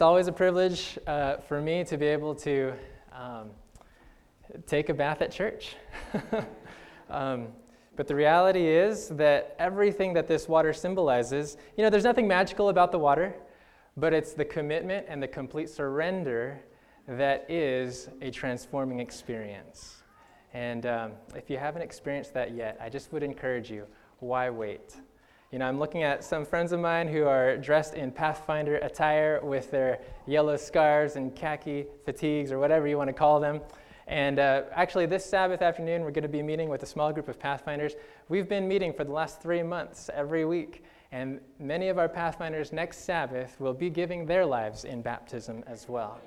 it's always a privilege uh, for me to be able to um, take a bath at church. um, but the reality is that everything that this water symbolizes, you know, there's nothing magical about the water, but it's the commitment and the complete surrender that is a transforming experience. And um, if you haven't experienced that yet, I just would encourage you why wait? You know, I'm looking at some friends of mine who are dressed in Pathfinder attire with their yellow scarves and khaki fatigues or whatever you want to call them. And uh, actually, this Sabbath afternoon, we're going to be meeting with a small group of Pathfinders. We've been meeting for the last three months every week. And many of our Pathfinders next Sabbath will be giving their lives in baptism as well.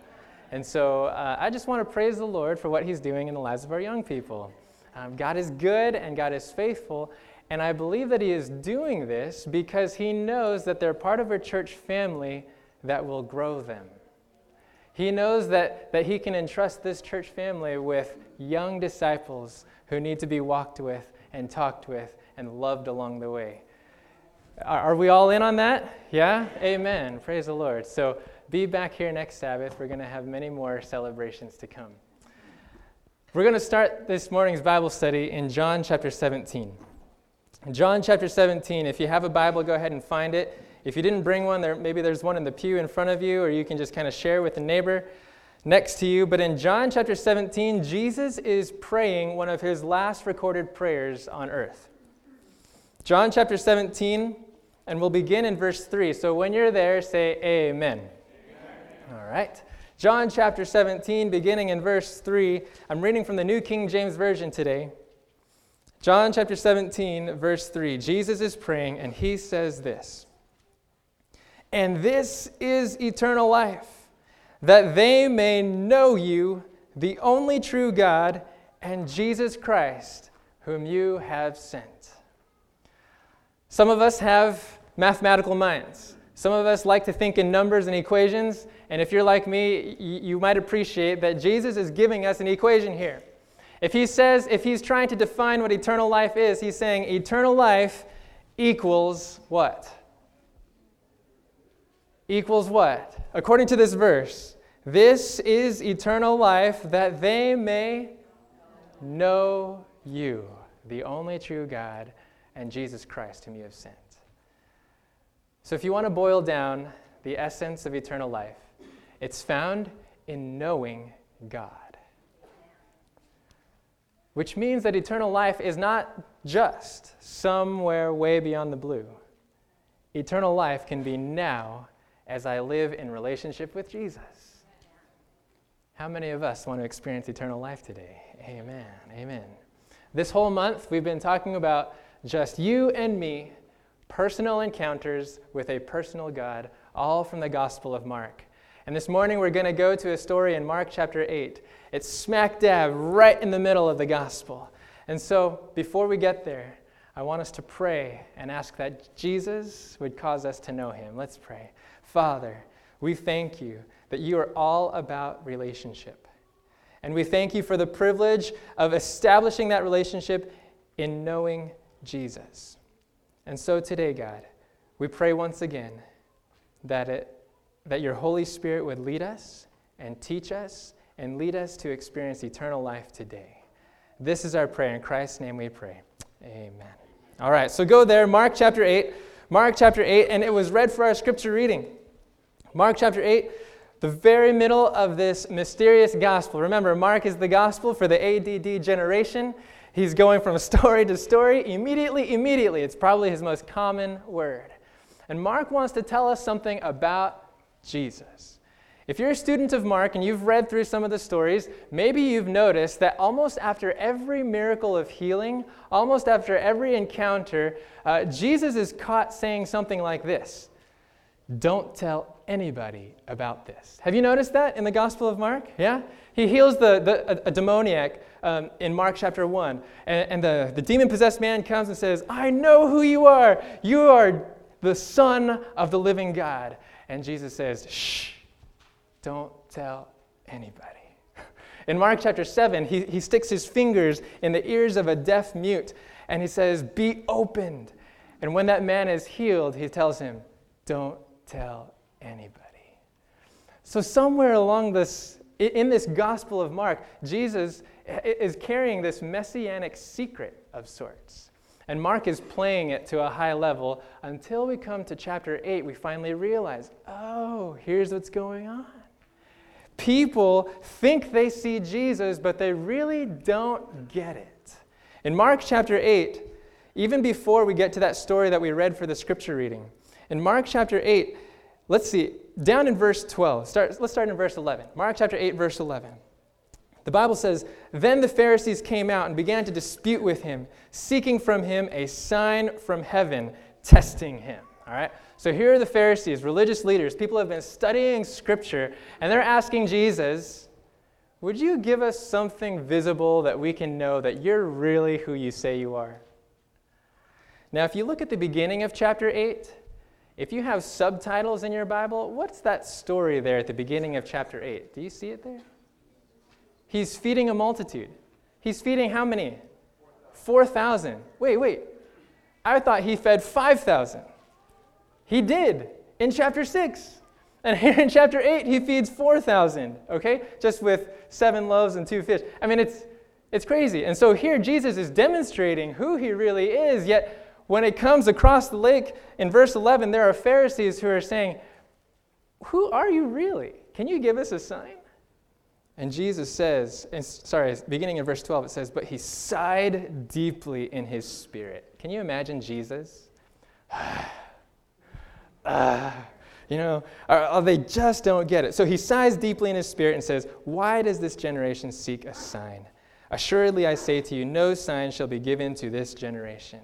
And so uh, I just want to praise the Lord for what He's doing in the lives of our young people. Um, God is good and God is faithful. And I believe that He is doing this because He knows that they're part of a church family that will grow them. He knows that, that He can entrust this church family with young disciples who need to be walked with and talked with and loved along the way. Are, are we all in on that? Yeah? Amen. Praise the Lord. So, be back here next Sabbath. We're going to have many more celebrations to come. We're going to start this morning's Bible study in John chapter 17. John chapter 17, if you have a Bible, go ahead and find it. If you didn't bring one, there, maybe there's one in the pew in front of you, or you can just kind of share with a neighbor next to you. But in John chapter 17, Jesus is praying one of his last recorded prayers on earth. John chapter 17, and we'll begin in verse 3. So when you're there, say amen. All right. John chapter 17, beginning in verse 3. I'm reading from the New King James Version today. John chapter 17, verse 3. Jesus is praying, and he says this And this is eternal life, that they may know you, the only true God, and Jesus Christ, whom you have sent. Some of us have mathematical minds. Some of us like to think in numbers and equations, and if you're like me, you might appreciate that Jesus is giving us an equation here. If he says, if he's trying to define what eternal life is, he's saying eternal life equals what? Equals what? According to this verse, this is eternal life that they may know you, the only true God, and Jesus Christ, whom you have sent. So, if you want to boil down the essence of eternal life, it's found in knowing God. Which means that eternal life is not just somewhere way beyond the blue. Eternal life can be now as I live in relationship with Jesus. How many of us want to experience eternal life today? Amen. Amen. This whole month, we've been talking about just you and me, personal encounters with a personal God, all from the Gospel of Mark. And this morning we're going to go to a story in Mark chapter 8. It's smack dab right in the middle of the gospel. And so before we get there, I want us to pray and ask that Jesus would cause us to know him. Let's pray. Father, we thank you that you are all about relationship. And we thank you for the privilege of establishing that relationship in knowing Jesus. And so today, God, we pray once again that it that your Holy Spirit would lead us and teach us and lead us to experience eternal life today. This is our prayer. In Christ's name we pray. Amen. All right, so go there, Mark chapter 8. Mark chapter 8, and it was read for our scripture reading. Mark chapter 8, the very middle of this mysterious gospel. Remember, Mark is the gospel for the ADD generation. He's going from story to story immediately, immediately. It's probably his most common word. And Mark wants to tell us something about Jesus. If you're a student of Mark and you've read through some of the stories, maybe you've noticed that almost after every miracle of healing, almost after every encounter, uh, Jesus is caught saying something like this Don't tell anybody about this. Have you noticed that in the Gospel of Mark? Yeah? He heals the, the, a, a demoniac um, in Mark chapter 1, and, and the, the demon possessed man comes and says, I know who you are. You are the Son of the living God. And Jesus says, shh, don't tell anybody. In Mark chapter 7, he, he sticks his fingers in the ears of a deaf mute and he says, Be opened. And when that man is healed, he tells him, Don't tell anybody. So, somewhere along this, in this Gospel of Mark, Jesus is carrying this messianic secret of sorts. And Mark is playing it to a high level until we come to chapter 8. We finally realize oh, here's what's going on. People think they see Jesus, but they really don't get it. In Mark chapter 8, even before we get to that story that we read for the scripture reading, in Mark chapter 8, let's see, down in verse 12, start, let's start in verse 11. Mark chapter 8, verse 11. The Bible says, Then the Pharisees came out and began to dispute with him, seeking from him a sign from heaven, testing him. All right? So here are the Pharisees, religious leaders, people have been studying Scripture, and they're asking Jesus, Would you give us something visible that we can know that you're really who you say you are? Now, if you look at the beginning of chapter 8, if you have subtitles in your Bible, what's that story there at the beginning of chapter 8? Do you see it there? He's feeding a multitude. He's feeding how many? 4,000. Wait, wait. I thought he fed 5,000. He did in chapter 6. And here in chapter 8, he feeds 4,000, okay? Just with seven loaves and two fish. I mean, it's, it's crazy. And so here, Jesus is demonstrating who he really is, yet when it comes across the lake in verse 11, there are Pharisees who are saying, Who are you really? Can you give us a sign? And Jesus says, and sorry, beginning in verse 12, it says, But he sighed deeply in his spirit. Can you imagine Jesus? uh, you know, or, or they just don't get it. So he sighs deeply in his spirit and says, Why does this generation seek a sign? Assuredly, I say to you, no sign shall be given to this generation.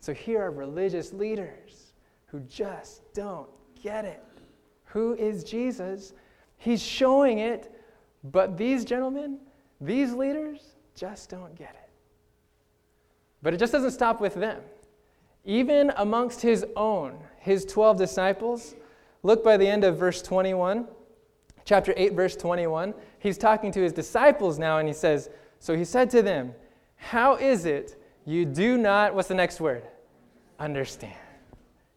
So here are religious leaders who just don't get it. Who is Jesus? He's showing it but these gentlemen, these leaders, just don't get it. But it just doesn't stop with them. Even amongst his own, his 12 disciples, look by the end of verse 21, chapter 8, verse 21. He's talking to his disciples now, and he says, So he said to them, How is it you do not, what's the next word? Understand.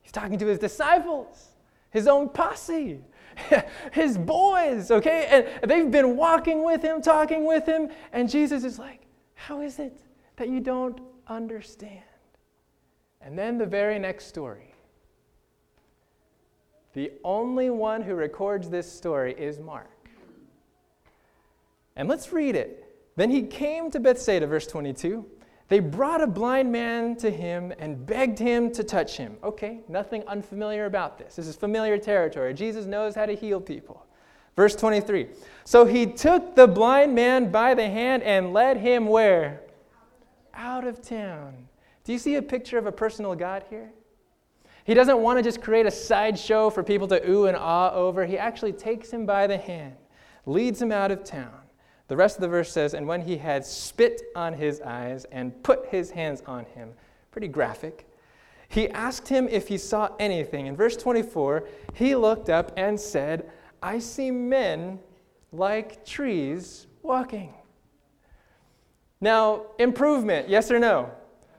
He's talking to his disciples, his own posse. his boys, okay? And they've been walking with him, talking with him, and Jesus is like, How is it that you don't understand? And then the very next story. The only one who records this story is Mark. And let's read it. Then he came to Bethsaida, verse 22. They brought a blind man to him and begged him to touch him. Okay, nothing unfamiliar about this. This is familiar territory. Jesus knows how to heal people. Verse 23. So he took the blind man by the hand and led him where? Out of town. Do you see a picture of a personal God here? He doesn't want to just create a sideshow for people to ooh and ah over. He actually takes him by the hand, leads him out of town. The rest of the verse says, And when he had spit on his eyes and put his hands on him, pretty graphic, he asked him if he saw anything. In verse 24, he looked up and said, I see men like trees walking. Now, improvement, yes or no?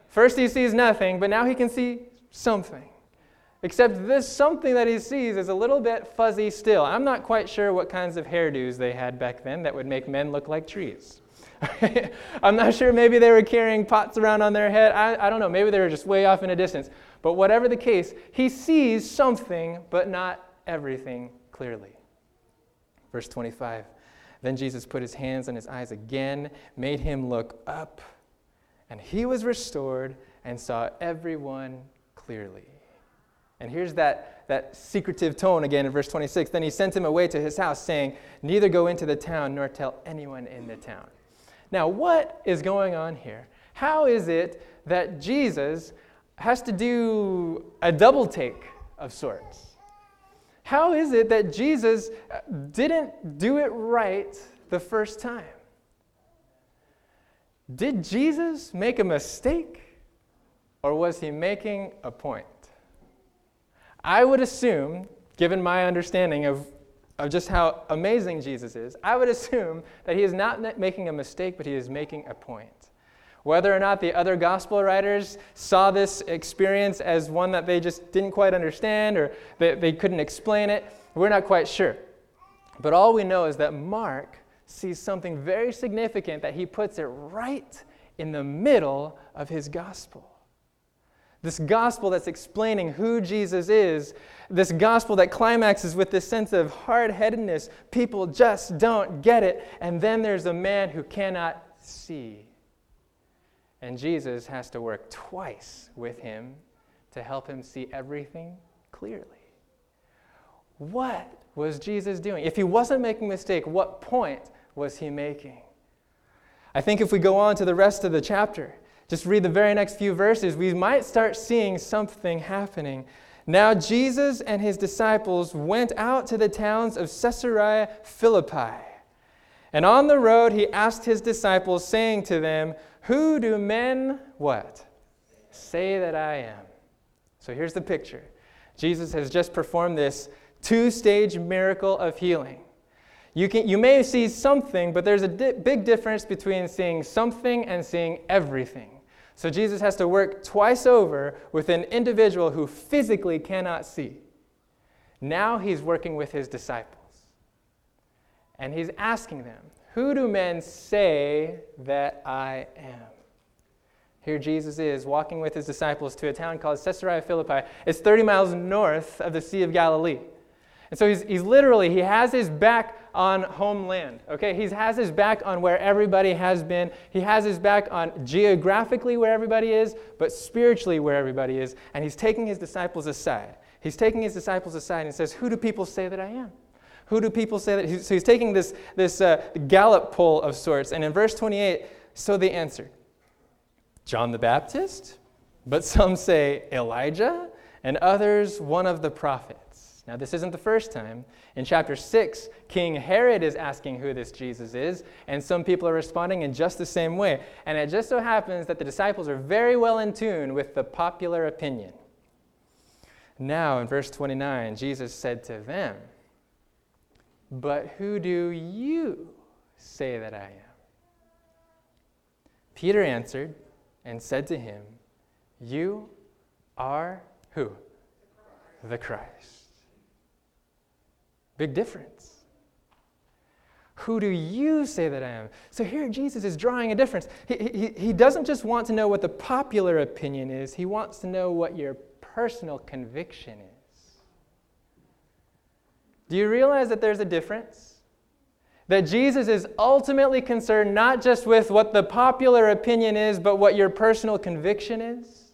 First he sees nothing, but now he can see something. Except this something that he sees is a little bit fuzzy still. I'm not quite sure what kinds of hairdos they had back then that would make men look like trees. I'm not sure maybe they were carrying pots around on their head. I, I don't know. Maybe they were just way off in a distance. But whatever the case, he sees something, but not everything clearly. Verse 25 Then Jesus put his hands on his eyes again, made him look up, and he was restored and saw everyone clearly. And here's that, that secretive tone again in verse 26. Then he sent him away to his house, saying, Neither go into the town nor tell anyone in the town. Now, what is going on here? How is it that Jesus has to do a double take of sorts? How is it that Jesus uh, didn't do it right the first time? Did Jesus make a mistake or was he making a point? I would assume, given my understanding of, of just how amazing Jesus is, I would assume that he is not making a mistake, but he is making a point. Whether or not the other gospel writers saw this experience as one that they just didn't quite understand or they, they couldn't explain it, we're not quite sure. But all we know is that Mark sees something very significant that he puts it right in the middle of his gospel. This gospel that's explaining who Jesus is, this gospel that climaxes with this sense of hard headedness. People just don't get it. And then there's a man who cannot see. And Jesus has to work twice with him to help him see everything clearly. What was Jesus doing? If he wasn't making a mistake, what point was he making? I think if we go on to the rest of the chapter, just read the very next few verses, we might start seeing something happening. Now, Jesus and his disciples went out to the towns of Caesarea Philippi. And on the road, he asked his disciples, saying to them, Who do men what? Say that I am. So here's the picture Jesus has just performed this two stage miracle of healing. You, can, you may see something, but there's a di- big difference between seeing something and seeing everything. So Jesus has to work twice over with an individual who physically cannot see. Now he's working with his disciples. And he's asking them, Who do men say that I am? Here Jesus is walking with his disciples to a town called Caesarea Philippi. It's 30 miles north of the Sea of Galilee. And so he's, he's literally, he has his back on homeland, okay? He has his back on where everybody has been. He has his back on geographically where everybody is, but spiritually where everybody is. And he's taking his disciples aside. He's taking his disciples aside and says, Who do people say that I am? Who do people say that? So he's taking this, this uh, Gallup poll of sorts. And in verse 28, so they answered John the Baptist, but some say Elijah, and others one of the prophets. Now, this isn't the first time. In chapter 6, King Herod is asking who this Jesus is, and some people are responding in just the same way. And it just so happens that the disciples are very well in tune with the popular opinion. Now, in verse 29, Jesus said to them, But who do you say that I am? Peter answered and said to him, You are who? The Christ. Big difference. Who do you say that I am? So here Jesus is drawing a difference. He, he, he doesn't just want to know what the popular opinion is, he wants to know what your personal conviction is. Do you realize that there's a difference? That Jesus is ultimately concerned not just with what the popular opinion is, but what your personal conviction is?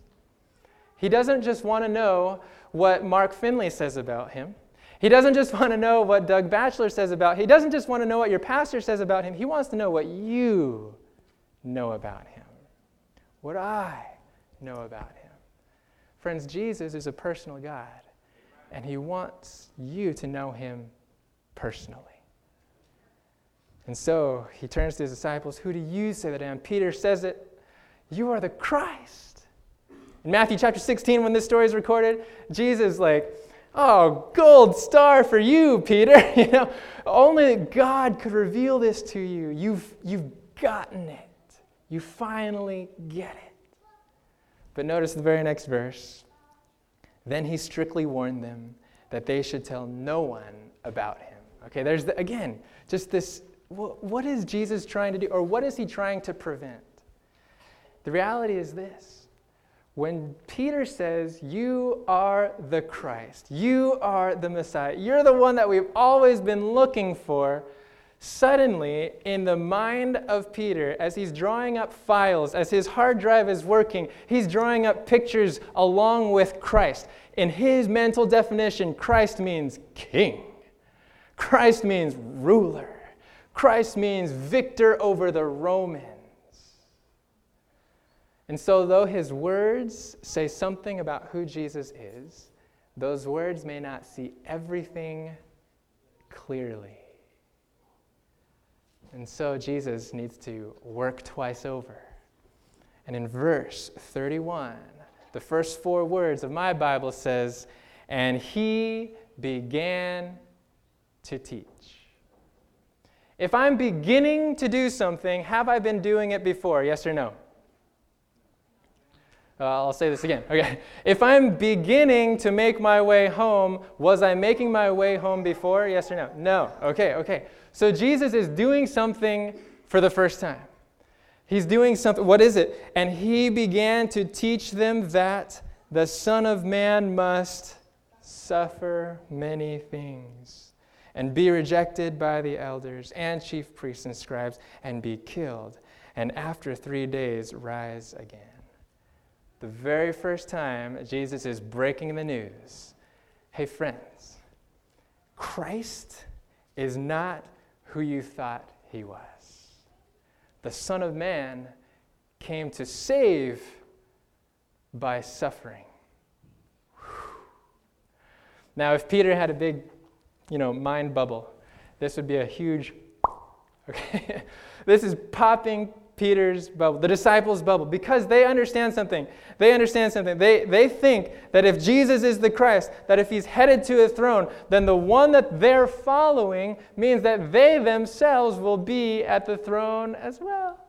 He doesn't just want to know what Mark Finley says about him. He doesn't just want to know what Doug Batchelor says about him. He doesn't just want to know what your pastor says about him. He wants to know what you know about him, what I know about him. Friends, Jesus is a personal God, and he wants you to know him personally. And so he turns to his disciples Who do you say that I am? Peter says it You are the Christ. In Matthew chapter 16, when this story is recorded, Jesus, like, Oh, gold star for you, Peter. you know, only God could reveal this to you. You've, you've gotten it. You finally get it. But notice the very next verse. Then he strictly warned them that they should tell no one about him. Okay, there's the, again, just this what is Jesus trying to do, or what is he trying to prevent? The reality is this when Peter says, You are the Christ, you are the Messiah, you're the one that we've always been looking for, suddenly, in the mind of Peter, as he's drawing up files, as his hard drive is working, he's drawing up pictures along with Christ. In his mental definition, Christ means king, Christ means ruler, Christ means victor over the Romans. And so, though his words say something about who Jesus is, those words may not see everything clearly. And so, Jesus needs to work twice over. And in verse 31, the first four words of my Bible says, And he began to teach. If I'm beginning to do something, have I been doing it before? Yes or no? Uh, I'll say this again. Okay. If I'm beginning to make my way home, was I making my way home before? Yes or no? No. Okay, okay. So Jesus is doing something for the first time. He's doing something. What is it? And he began to teach them that the Son of Man must suffer many things and be rejected by the elders and chief priests and scribes and be killed, and after three days rise again. The very first time Jesus is breaking the news hey, friends, Christ is not who you thought he was. The Son of Man came to save by suffering. Now, if Peter had a big, you know, mind bubble, this would be a huge, okay? this is popping Peter's bubble, the disciples' bubble, because they understand something. They understand something. They, they think that if Jesus is the Christ, that if he's headed to a throne, then the one that they're following means that they themselves will be at the throne as well.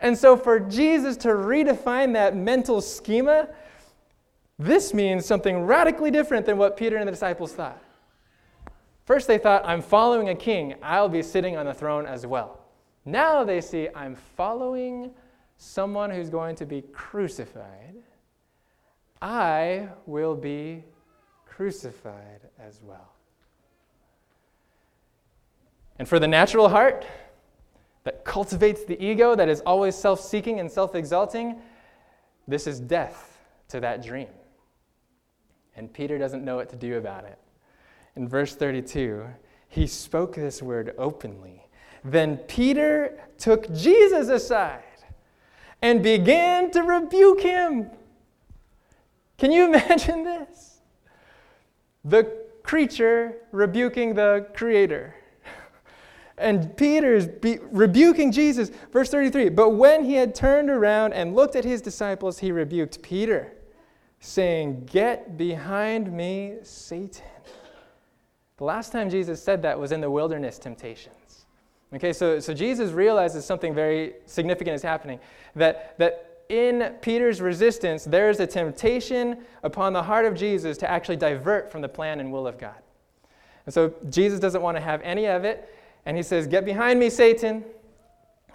And so, for Jesus to redefine that mental schema, this means something radically different than what Peter and the disciples thought. First, they thought, I'm following a king, I'll be sitting on the throne as well. Now they see I'm following someone who's going to be crucified. I will be crucified as well. And for the natural heart that cultivates the ego, that is always self seeking and self exalting, this is death to that dream. And Peter doesn't know what to do about it. In verse 32, he spoke this word openly then Peter took Jesus aside and began to rebuke him. Can you imagine this? The creature rebuking the creator. And Peter's be- rebuking Jesus. Verse 33 But when he had turned around and looked at his disciples, he rebuked Peter, saying, Get behind me, Satan. The last time Jesus said that was in the wilderness temptation. Okay, so, so Jesus realizes something very significant is happening. That, that in Peter's resistance, there is a temptation upon the heart of Jesus to actually divert from the plan and will of God. And so Jesus doesn't want to have any of it. And he says, Get behind me, Satan.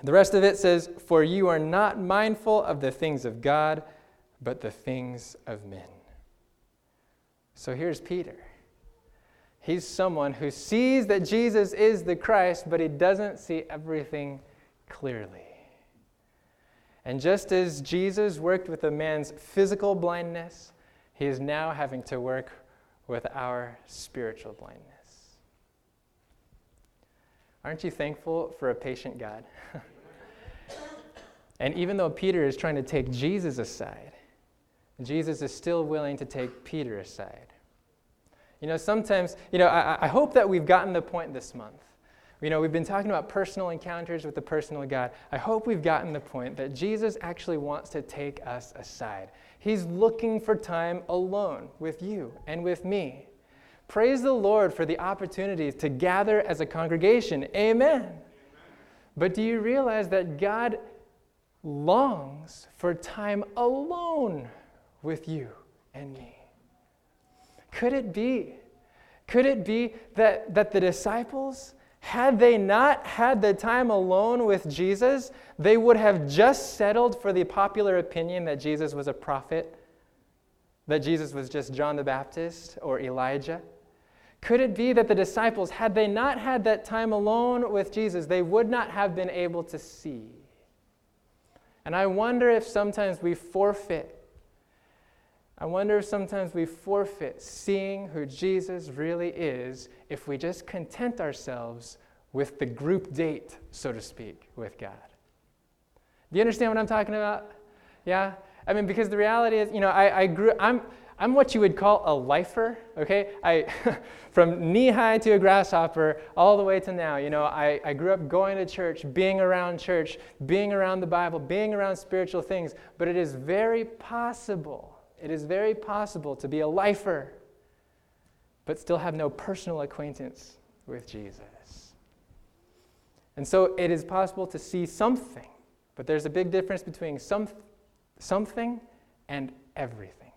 The rest of it says, For you are not mindful of the things of God, but the things of men. So here's Peter. He's someone who sees that Jesus is the Christ, but he doesn't see everything clearly. And just as Jesus worked with a man's physical blindness, he is now having to work with our spiritual blindness. Aren't you thankful for a patient God? and even though Peter is trying to take Jesus aside, Jesus is still willing to take Peter aside. You know, sometimes, you know, I, I hope that we've gotten the point this month. You know, we've been talking about personal encounters with the personal God. I hope we've gotten the point that Jesus actually wants to take us aside. He's looking for time alone with you and with me. Praise the Lord for the opportunity to gather as a congregation. Amen. Amen. But do you realize that God longs for time alone with you and me? Could it be? Could it be that, that the disciples, had they not had the time alone with Jesus, they would have just settled for the popular opinion that Jesus was a prophet, that Jesus was just John the Baptist or Elijah? Could it be that the disciples, had they not had that time alone with Jesus, they would not have been able to see? And I wonder if sometimes we forfeit I wonder if sometimes we forfeit seeing who Jesus really is if we just content ourselves with the group date, so to speak, with God. Do you understand what I'm talking about? Yeah? I mean, because the reality is, you know, I, I grew, I'm, I'm what you would call a lifer, okay? I, from knee high to a grasshopper all the way to now, you know, I, I grew up going to church, being around church, being around the Bible, being around spiritual things, but it is very possible it is very possible to be a lifer, but still have no personal acquaintance with Jesus. And so it is possible to see something, but there's a big difference between some, something and everything.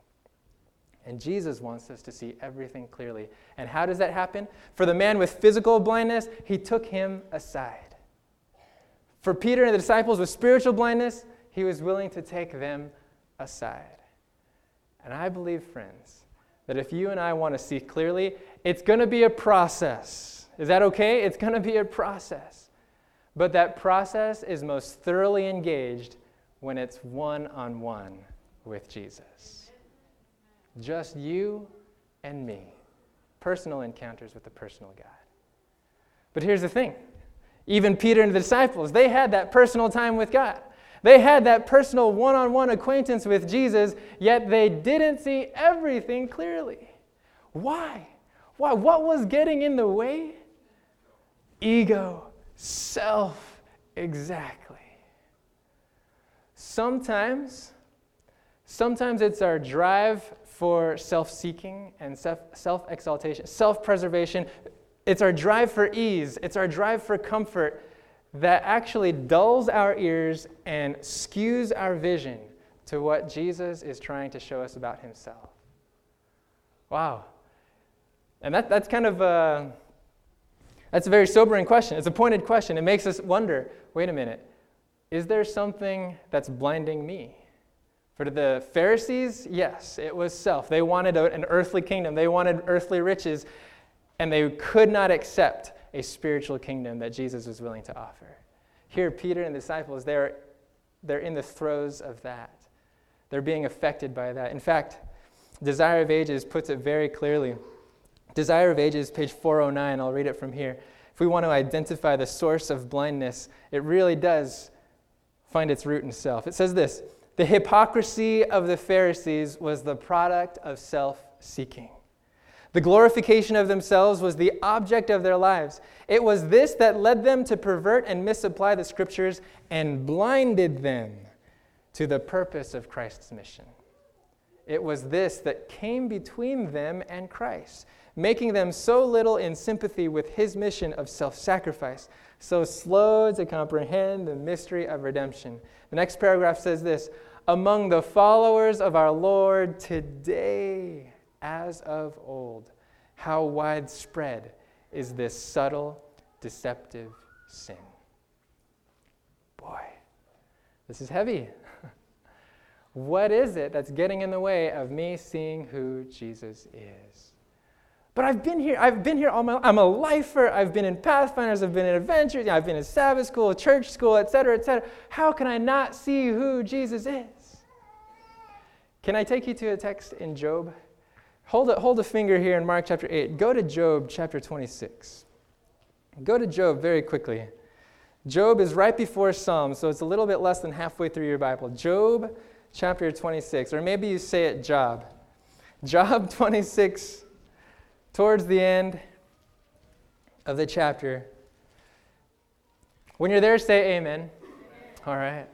And Jesus wants us to see everything clearly. And how does that happen? For the man with physical blindness, he took him aside. For Peter and the disciples with spiritual blindness, he was willing to take them aside. And I believe, friends, that if you and I want to see clearly, it's going to be a process. Is that okay? It's going to be a process. But that process is most thoroughly engaged when it's one on one with Jesus. Just you and me. Personal encounters with the personal God. But here's the thing even Peter and the disciples, they had that personal time with God. They had that personal one on one acquaintance with Jesus, yet they didn't see everything clearly. Why? Why? What was getting in the way? Ego, self, exactly. Sometimes, sometimes it's our drive for self seeking and self exaltation, self preservation. It's our drive for ease, it's our drive for comfort that actually dulls our ears and skews our vision to what Jesus is trying to show us about himself. Wow. And that, that's kind of a, that's a very sobering question. It's a pointed question. It makes us wonder wait a minute, is there something that's blinding me? For the Pharisees, yes, it was self. They wanted an earthly kingdom, they wanted earthly riches, and they could not accept a spiritual kingdom that Jesus was willing to offer. Here, Peter and the disciples, they're, they're in the throes of that. They're being affected by that. In fact, Desire of Ages puts it very clearly. Desire of Ages, page 409, I'll read it from here. If we want to identify the source of blindness, it really does find its root in self. It says this The hypocrisy of the Pharisees was the product of self seeking. The glorification of themselves was the object of their lives. It was this that led them to pervert and misapply the scriptures and blinded them to the purpose of Christ's mission. It was this that came between them and Christ, making them so little in sympathy with his mission of self sacrifice, so slow to comprehend the mystery of redemption. The next paragraph says this Among the followers of our Lord today, as of old. How widespread is this subtle, deceptive sin? Boy, this is heavy. what is it that's getting in the way of me seeing who Jesus is? But I've been here. I've been here all my life. I'm a lifer. I've been in Pathfinders. I've been in adventures. I've been in Sabbath school, church school, etc., etc. How can I not see who Jesus is? Can I take you to a text in Job Hold a, hold a finger here in Mark chapter 8. Go to Job chapter 26. Go to Job very quickly. Job is right before Psalm, so it's a little bit less than halfway through your Bible. Job chapter 26, or maybe you say it Job. Job 26, towards the end of the chapter. When you're there, say amen. All right.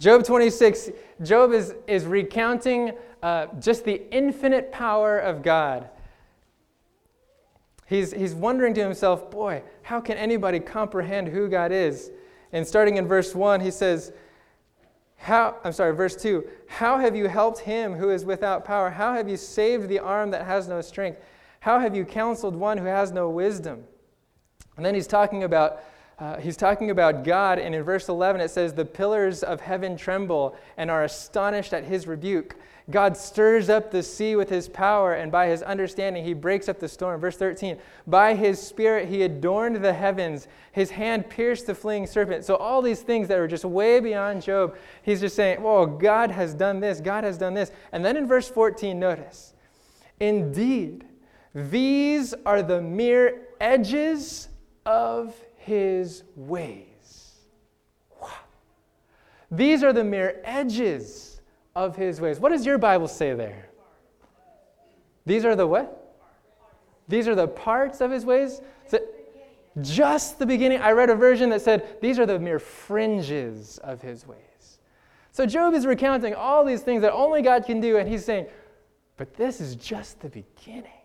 Job 26, Job is, is recounting uh, just the infinite power of God. He's, he's wondering to himself, boy, how can anybody comprehend who God is? And starting in verse 1, he says, how, I'm sorry, verse 2 How have you helped him who is without power? How have you saved the arm that has no strength? How have you counseled one who has no wisdom? And then he's talking about uh, he's talking about God, and in verse 11 it says, The pillars of heaven tremble and are astonished at his rebuke. God stirs up the sea with his power, and by his understanding he breaks up the storm. Verse 13, By his spirit he adorned the heavens, his hand pierced the fleeing serpent. So, all these things that are just way beyond Job, he's just saying, Whoa, God has done this, God has done this. And then in verse 14, notice, Indeed, these are the mere edges of his ways. Wow. These are the mere edges of his ways. What does your Bible say there? These are the what? These are the parts of his ways? just the beginning. I read a version that said these are the mere fringes of his ways. So Job is recounting all these things that only God can do, and he's saying, but this is just the beginning.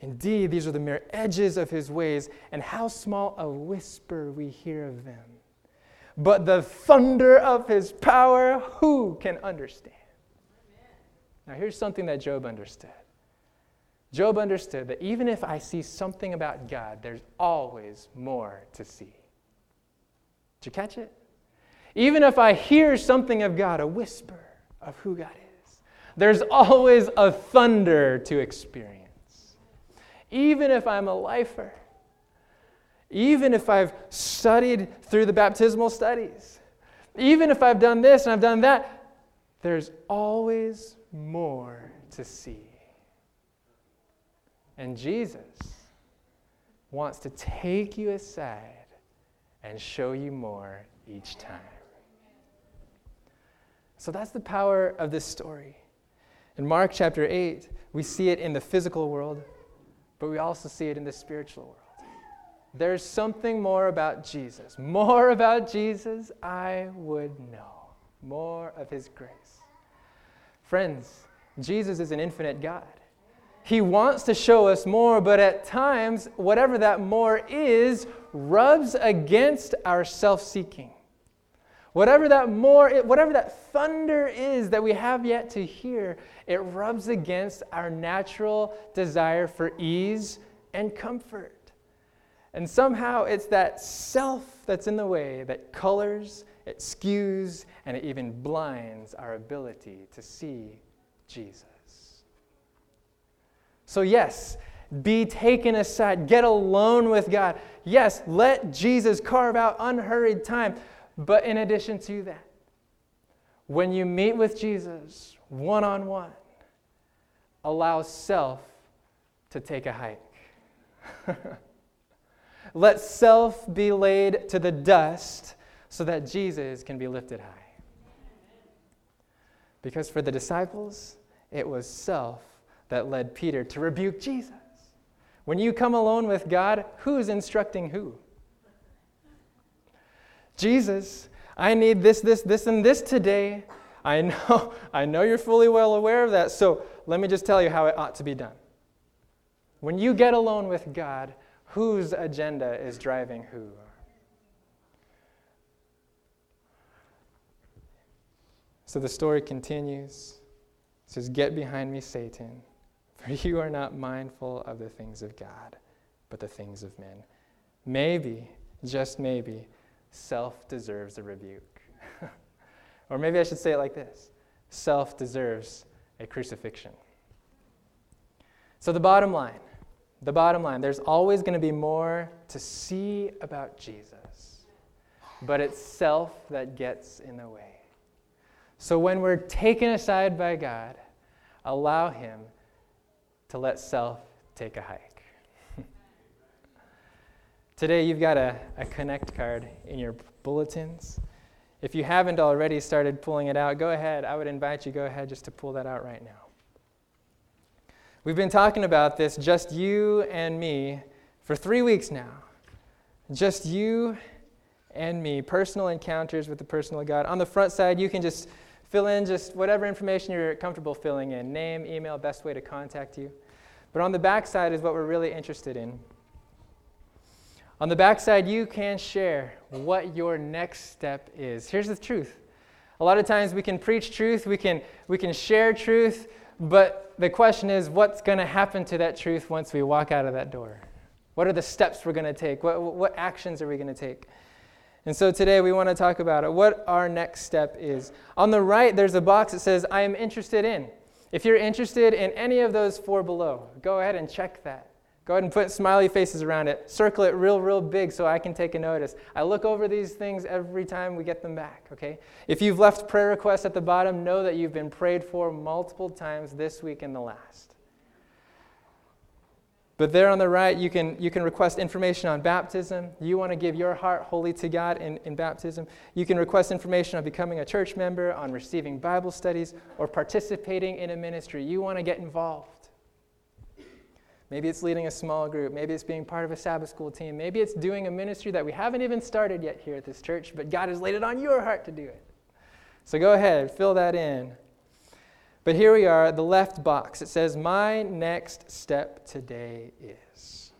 Indeed, these are the mere edges of his ways, and how small a whisper we hear of them. But the thunder of his power, who can understand? Now, here's something that Job understood Job understood that even if I see something about God, there's always more to see. Did you catch it? Even if I hear something of God, a whisper of who God is, there's always a thunder to experience. Even if I'm a lifer, even if I've studied through the baptismal studies, even if I've done this and I've done that, there's always more to see. And Jesus wants to take you aside and show you more each time. So that's the power of this story. In Mark chapter 8, we see it in the physical world, but we also see it in the spiritual world. There's something more about Jesus. More about Jesus, I would know. More of his grace. Friends, Jesus is an infinite God. He wants to show us more, but at times, whatever that more is, rubs against our self seeking. Whatever that more, whatever that thunder is that we have yet to hear, it rubs against our natural desire for ease and comfort. And somehow it's that self that's in the way that colors, it skews, and it even blinds our ability to see Jesus. So, yes, be taken aside, get alone with God. Yes, let Jesus carve out unhurried time. But in addition to that, when you meet with Jesus one on one, allow self to take a hike. Let self be laid to the dust so that Jesus can be lifted high. Because for the disciples, it was self that led Peter to rebuke Jesus. When you come alone with God, who's instructing who? Jesus, I need this, this, this, and this today. I know, I know you're fully well aware of that. So let me just tell you how it ought to be done. When you get alone with God, whose agenda is driving who? So the story continues. It says, Get behind me, Satan, for you are not mindful of the things of God, but the things of men. Maybe, just maybe, self deserves a rebuke. or maybe I should say it like this self deserves a crucifixion. So, the bottom line the bottom line there's always going to be more to see about Jesus, but it's self that gets in the way. So when we're taken aside by God, allow Him to let self take a hike. Today, you've got a, a Connect card in your bulletins. If you haven't already started pulling it out, go ahead. I would invite you, go ahead just to pull that out right now. We've been talking about this, just you and me, for three weeks now. Just you and me, personal encounters with the personal God. On the front side, you can just fill in just whatever information you're comfortable filling in name, email, best way to contact you. But on the back side is what we're really interested in. On the backside, you can share what your next step is. Here's the truth. A lot of times we can preach truth, we can, we can share truth, but the question is, what's going to happen to that truth once we walk out of that door? What are the steps we're going to take? What, what actions are we going to take? And so today we want to talk about it, what our next step is. On the right, there's a box that says, I am interested in. If you're interested in any of those four below, go ahead and check that. Go ahead and put smiley faces around it. Circle it real, real big so I can take a notice. I look over these things every time we get them back, okay? If you've left prayer requests at the bottom, know that you've been prayed for multiple times this week and the last. But there on the right, you can, you can request information on baptism. You want to give your heart wholly to God in, in baptism. You can request information on becoming a church member, on receiving Bible studies, or participating in a ministry. You want to get involved. Maybe it's leading a small group. Maybe it's being part of a Sabbath school team. Maybe it's doing a ministry that we haven't even started yet here at this church, but God has laid it on your heart to do it. So go ahead, fill that in. But here we are, the left box. It says, My next step today is.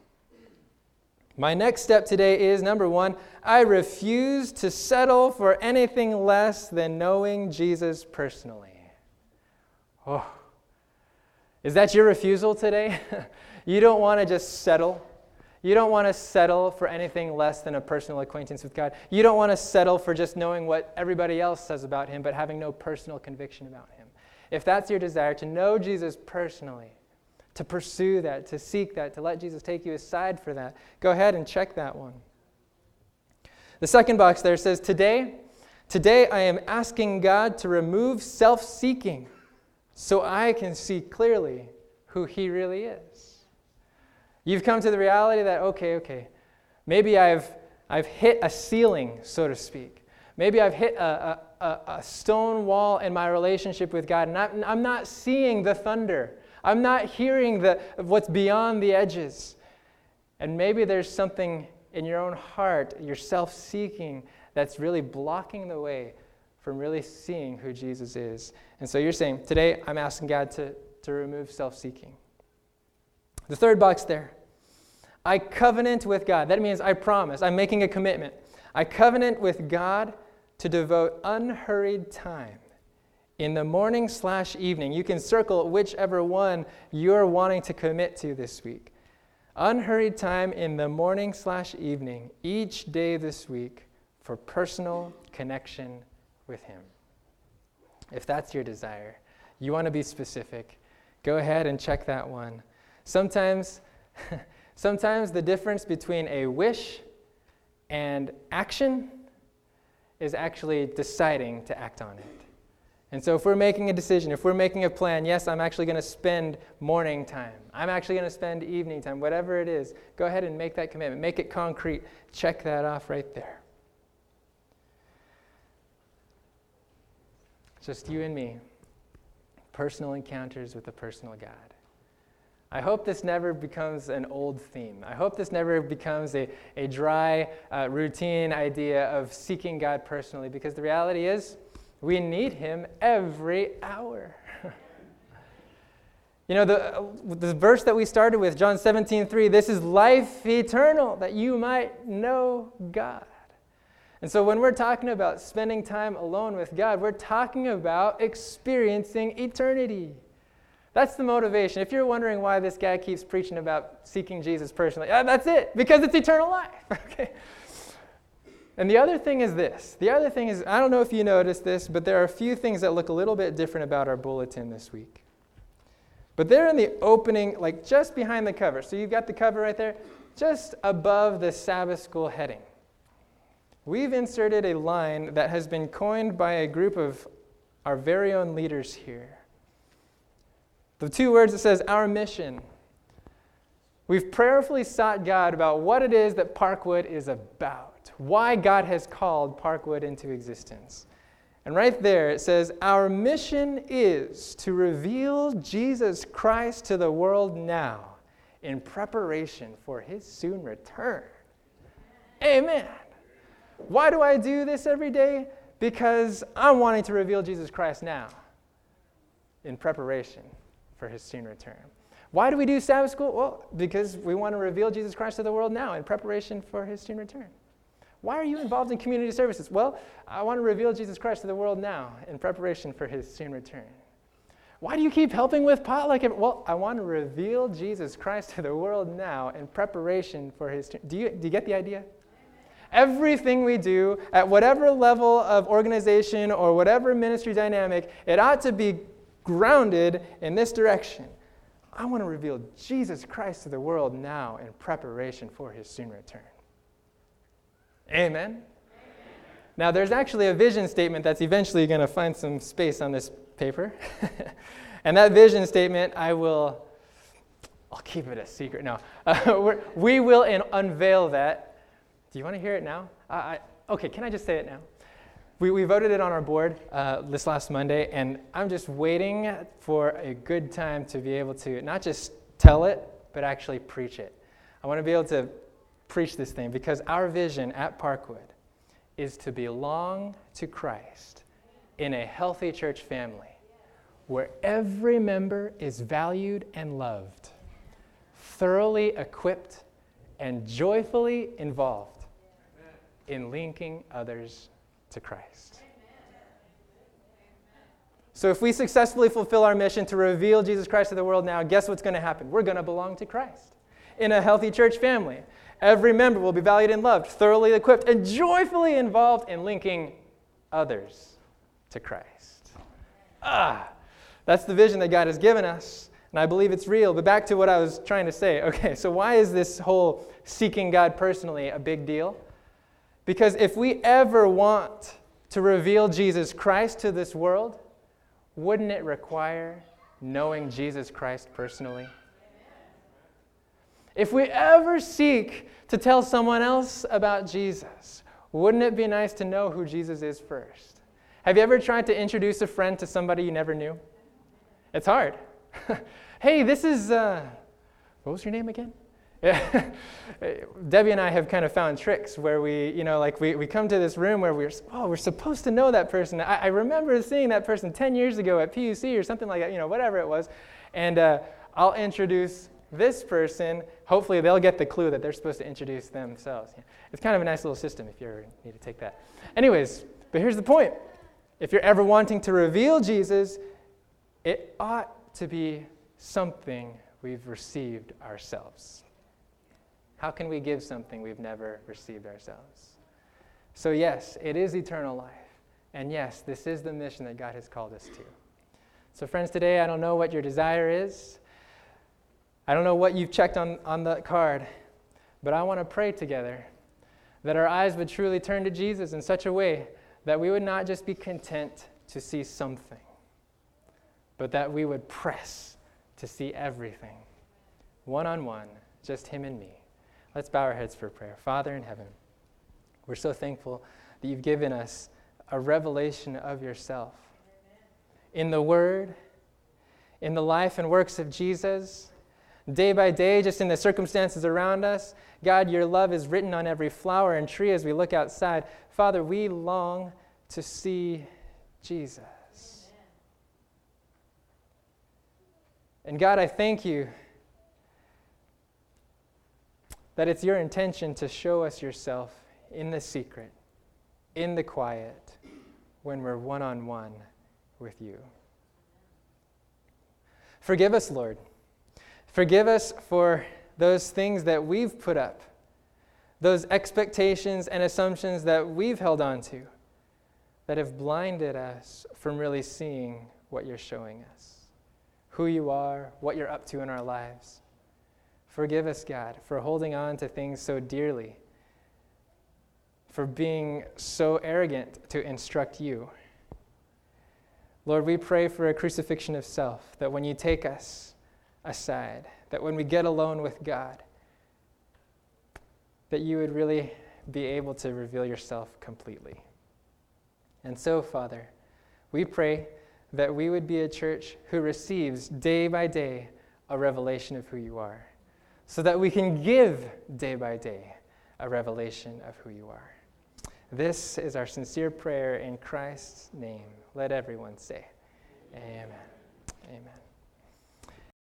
My next step today is number one, I refuse to settle for anything less than knowing Jesus personally. Oh, Is that your refusal today? you don't want to just settle. You don't want to settle for anything less than a personal acquaintance with God. You don't want to settle for just knowing what everybody else says about Him, but having no personal conviction about Him. If that's your desire to know Jesus personally, to pursue that, to seek that, to let Jesus take you aside for that, go ahead and check that one. The second box there says, Today, today I am asking God to remove self seeking so I can see clearly who He really is. You've come to the reality that, okay, okay, maybe I've, I've hit a ceiling, so to speak. Maybe I've hit a, a, a stone wall in my relationship with God, and I'm, I'm not seeing the thunder. I'm not hearing the, what's beyond the edges. And maybe there's something in your own heart, your self seeking, that's really blocking the way from really seeing who Jesus is. And so you're saying, today I'm asking God to, to remove self seeking. The third box there I covenant with God. That means I promise, I'm making a commitment. I covenant with God to devote unhurried time in the morning slash evening. You can circle whichever one you're wanting to commit to this week. Unhurried time in the morning slash evening each day this week for personal connection with Him. If that's your desire, you want to be specific, go ahead and check that one. Sometimes, sometimes the difference between a wish and action is actually deciding to act on it. And so, if we're making a decision, if we're making a plan, yes, I'm actually going to spend morning time, I'm actually going to spend evening time, whatever it is, go ahead and make that commitment. Make it concrete. Check that off right there. Just you and me, personal encounters with the personal God. I hope this never becomes an old theme. I hope this never becomes a, a dry, uh, routine idea of seeking God personally, because the reality is, we need him every hour. you know, the, the verse that we started with, John 17, 3, this is life eternal, that you might know God. And so when we're talking about spending time alone with God, we're talking about experiencing eternity. That's the motivation. If you're wondering why this guy keeps preaching about seeking Jesus personally, yeah, that's it, because it's eternal life. okay? And the other thing is this. The other thing is, I don't know if you noticed this, but there are a few things that look a little bit different about our bulletin this week. But they're in the opening, like just behind the cover. So you've got the cover right there, just above the Sabbath school heading. We've inserted a line that has been coined by a group of our very own leaders here. The two words it says, our mission. We've prayerfully sought God about what it is that Parkwood is about why God has called Parkwood into existence. And right there it says, Our mission is to reveal Jesus Christ to the world now in preparation for his soon return. Amen. Why do I do this every day? Because I'm wanting to reveal Jesus Christ now in preparation for his soon return. Why do we do Sabbath school? Well, because we want to reveal Jesus Christ to the world now in preparation for his soon return. Why are you involved in community services? Well, I want to reveal Jesus Christ to the world now in preparation for his soon return. Why do you keep helping with potluck? Well, I want to reveal Jesus Christ to the world now in preparation for his. Do you, do you get the idea? Everything we do at whatever level of organization or whatever ministry dynamic, it ought to be grounded in this direction. I want to reveal Jesus Christ to the world now in preparation for his soon return. Amen. Now, there's actually a vision statement that's eventually going to find some space on this paper. and that vision statement, I will, I'll keep it a secret. No, uh, we will unveil that. Do you want to hear it now? I, okay, can I just say it now? We, we voted it on our board uh, this last Monday, and I'm just waiting for a good time to be able to not just tell it, but actually preach it. I want to be able to preach this thing because our vision at Parkwood is to belong to Christ in a healthy church family where every member is valued and loved, thoroughly equipped, and joyfully involved in linking others to Christ. So if we successfully fulfill our mission to reveal Jesus Christ to the world now, guess what's going to happen? We're going to belong to Christ in a healthy church family. Every member will be valued and loved, thoroughly equipped, and joyfully involved in linking others to Christ. Ah, that's the vision that God has given us, and I believe it's real. But back to what I was trying to say. Okay, so why is this whole seeking God personally a big deal? Because if we ever want to reveal Jesus Christ to this world, wouldn't it require knowing Jesus Christ personally? If we ever seek to tell someone else about Jesus, wouldn't it be nice to know who Jesus is first? Have you ever tried to introduce a friend to somebody you never knew? It's hard. hey, this is, uh, what was your name again? Yeah. Debbie and I have kind of found tricks where we, you know, like we, we come to this room where we're, oh, we're supposed to know that person. I, I remember seeing that person 10 years ago at PUC or something like that, you know, whatever it was. And uh, I'll introduce this person. Hopefully, they'll get the clue that they're supposed to introduce themselves. It's kind of a nice little system if you need to take that. Anyways, but here's the point if you're ever wanting to reveal Jesus, it ought to be something we've received ourselves. How can we give something we've never received ourselves? So, yes, it is eternal life. And yes, this is the mission that God has called us to. So, friends, today I don't know what your desire is. I don't know what you've checked on, on the card, but I want to pray together that our eyes would truly turn to Jesus in such a way that we would not just be content to see something, but that we would press to see everything, one on one, just Him and me. Let's bow our heads for prayer. Father in heaven, we're so thankful that you've given us a revelation of yourself in the Word, in the life and works of Jesus, day by day, just in the circumstances around us. God, your love is written on every flower and tree as we look outside. Father, we long to see Jesus. And God, I thank you that it's your intention to show us yourself in the secret, in the quiet, when we're one on one with you. Forgive us, Lord. Forgive us for those things that we've put up, those expectations and assumptions that we've held on to that have blinded us from really seeing what you're showing us, who you are, what you're up to in our lives. Forgive us, God, for holding on to things so dearly, for being so arrogant to instruct you. Lord, we pray for a crucifixion of self, that when you take us aside, that when we get alone with God, that you would really be able to reveal yourself completely. And so, Father, we pray that we would be a church who receives day by day a revelation of who you are so that we can give day by day a revelation of who you are. This is our sincere prayer in Christ's name. Let everyone say, Amen. Amen.